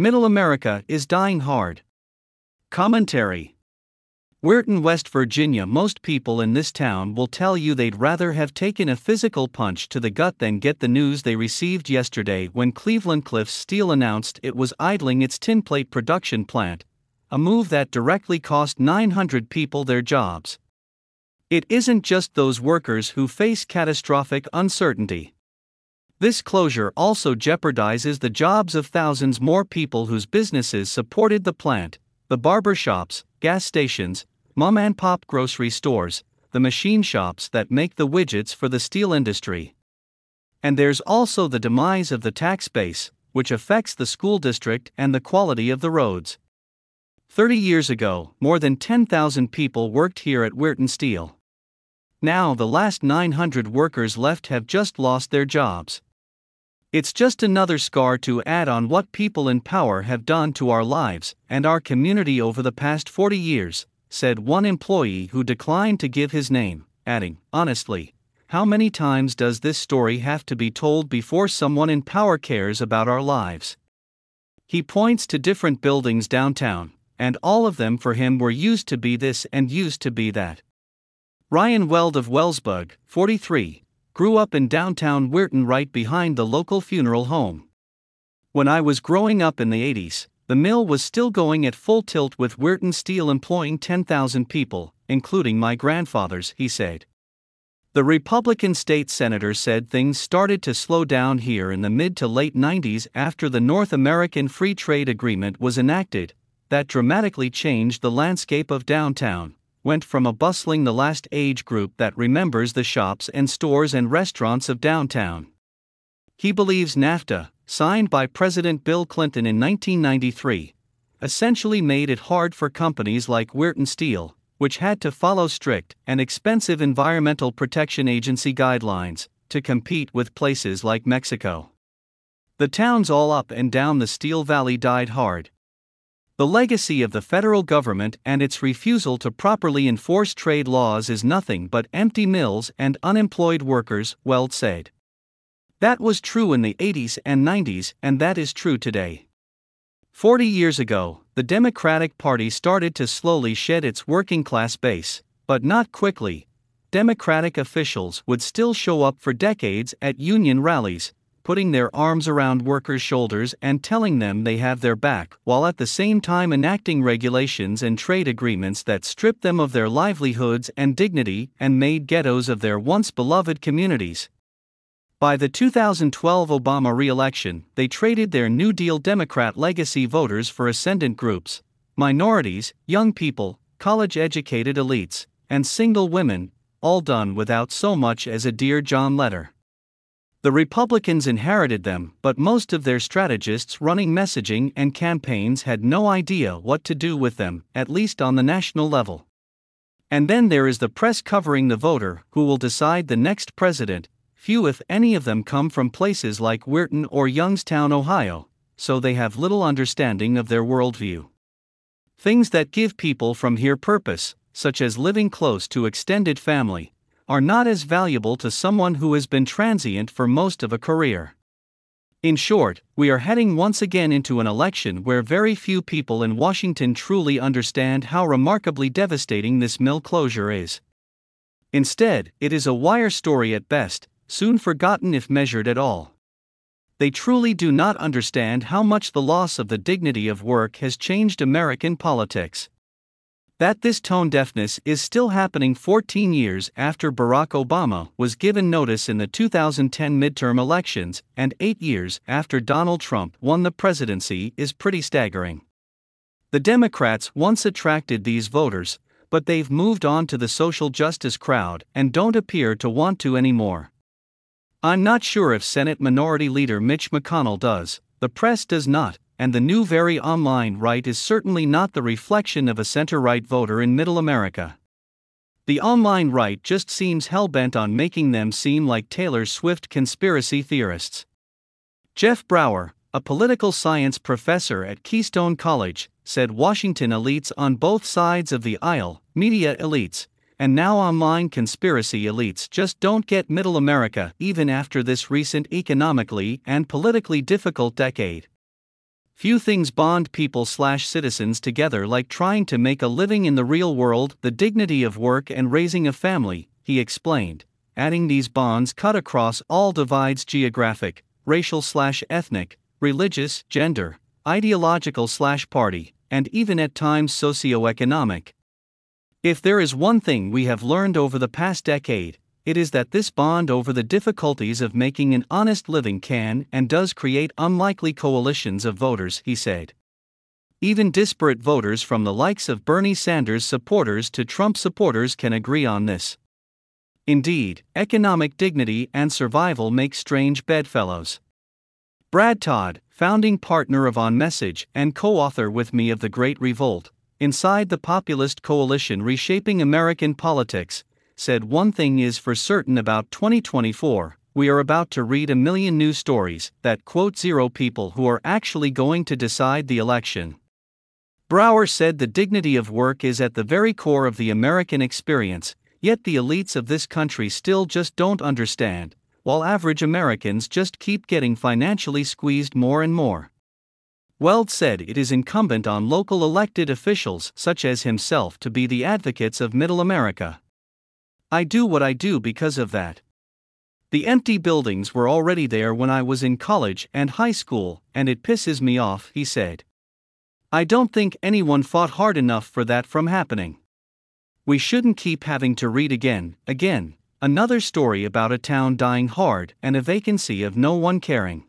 Middle America is dying hard. Commentary Weirton, West Virginia. Most people in this town will tell you they'd rather have taken a physical punch to the gut than get the news they received yesterday when Cleveland Cliffs Steel announced it was idling its tinplate production plant, a move that directly cost 900 people their jobs. It isn't just those workers who face catastrophic uncertainty. This closure also jeopardizes the jobs of thousands more people whose businesses supported the plant the barber shops, gas stations, mom and pop grocery stores, the machine shops that make the widgets for the steel industry. And there's also the demise of the tax base, which affects the school district and the quality of the roads. 30 years ago, more than 10,000 people worked here at Weirton Steel. Now, the last 900 workers left have just lost their jobs. It's just another scar to add on what people in power have done to our lives and our community over the past 40 years, said one employee who declined to give his name, adding, Honestly, how many times does this story have to be told before someone in power cares about our lives? He points to different buildings downtown, and all of them for him were used to be this and used to be that. Ryan Weld of Wellsburg, 43, grew up in downtown Weirton right behind the local funeral home. When I was growing up in the 80s, the mill was still going at full tilt with Weirton Steel employing 10,000 people, including my grandfather's, he said. The Republican state senator said things started to slow down here in the mid to late 90s after the North American Free Trade Agreement was enacted, that dramatically changed the landscape of downtown went from a bustling the last age group that remembers the shops and stores and restaurants of downtown. He believes NAFTA, signed by President Bill Clinton in 1993, essentially made it hard for companies like Weirton Steel, which had to follow strict and expensive Environmental Protection Agency guidelines, to compete with places like Mexico. The towns all up and down the Steel Valley died hard, the legacy of the federal government and its refusal to properly enforce trade laws is nothing but empty mills and unemployed workers, Weld said. That was true in the 80s and 90s, and that is true today. Forty years ago, the Democratic Party started to slowly shed its working class base, but not quickly. Democratic officials would still show up for decades at union rallies, putting their arms around workers' shoulders and telling them they have their back, while at the same time enacting regulations and trade agreements that stripped them of their livelihoods and dignity and made ghettos of their once beloved communities. By the 2012 Obama re election, they traded their New Deal Democrat legacy voters for ascendant groups minorities, young people, college educated elites, and single women, all done without so much as a Dear John letter. The Republicans inherited them, but most of their strategists running messaging and campaigns had no idea what to do with them, at least on the national level. And then there is the press covering the voter who will decide the next president. Few, if any, of them come from places like Weirton or Youngstown, Ohio, so they have little understanding of their worldview. Things that give people from here purpose, such as living close to extended family, are not as valuable to someone who has been transient for most of a career. In short, we are heading once again into an election where very few people in Washington truly understand how remarkably devastating this mill closure is. Instead, it is a wire story at best, soon forgotten if measured at all. They truly do not understand how much the loss of the dignity of work has changed American politics. That this tone deafness is still happening 14 years after Barack Obama was given notice in the 2010 midterm elections and 8 years after Donald Trump won the presidency is pretty staggering. The Democrats once attracted these voters, but they've moved on to the social justice crowd and don't appear to want to anymore. I'm not sure if Senate Minority Leader Mitch McConnell does, the press does not, and the new very online right is certainly not the reflection of a center right voter in middle America. The online right just seems hell bent on making them seem like Taylor Swift conspiracy theorists. Jeff Brauer, a political science professor at Keystone College, said Washington elites on both sides of the aisle, media elites, and now online conspiracy elites just don't get middle America even after this recent economically and politically difficult decade. Few things bond people slash citizens together like trying to make a living in the real world, the dignity of work, and raising a family, he explained, adding these bonds cut across all divides geographic, racial slash ethnic, religious, gender, ideological slash party, and even at times socio-economic. If there is one thing we have learned over the past decade, it is that this bond over the difficulties of making an honest living can and does create unlikely coalitions of voters, he said. Even disparate voters from the likes of Bernie Sanders supporters to Trump supporters can agree on this. Indeed, economic dignity and survival make strange bedfellows. Brad Todd, founding partner of On Message and co author with me of The Great Revolt, inside the populist coalition reshaping American politics, said one thing is for certain about 2024 we are about to read a million news stories that quote zero people who are actually going to decide the election. Brauer said the dignity of work is at the very core of the American experience, Yet the elites of this country still just don't understand, while average Americans just keep getting financially squeezed more and more. Weld said it is incumbent on local elected officials such as himself to be the advocates of Middle America. I do what I do because of that. The empty buildings were already there when I was in college and high school, and it pisses me off, he said. I don't think anyone fought hard enough for that from happening. We shouldn't keep having to read again, again, another story about a town dying hard and a vacancy of no one caring.